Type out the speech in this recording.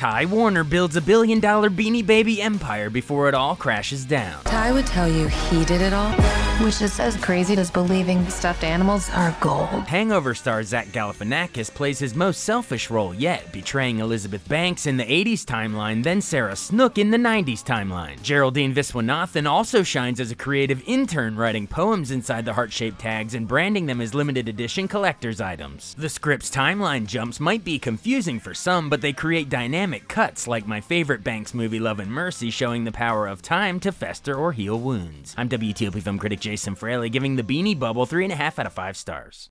Ty Warner builds a billion dollar Beanie Baby empire before it all crashes down. Ty would tell you he did it all, which is as crazy as believing stuffed animals are gold. Hangover star Zach Galifianakis plays his most selfish role yet, betraying Elizabeth Banks in the 80s timeline, then Sarah Snook in the 90s timeline. Geraldine Viswanathan also shines as a creative intern writing poems inside the heart-shaped tags and branding them as limited edition collector's items. The script's timeline jumps might be confusing for some, but they create dynamic cuts like my favorite Banks movie Love and Mercy showing the power of time to fester or heal wounds. I'm WTOP film critic Jason Fraley giving the Beanie Bubble 3.5 out of 5 stars.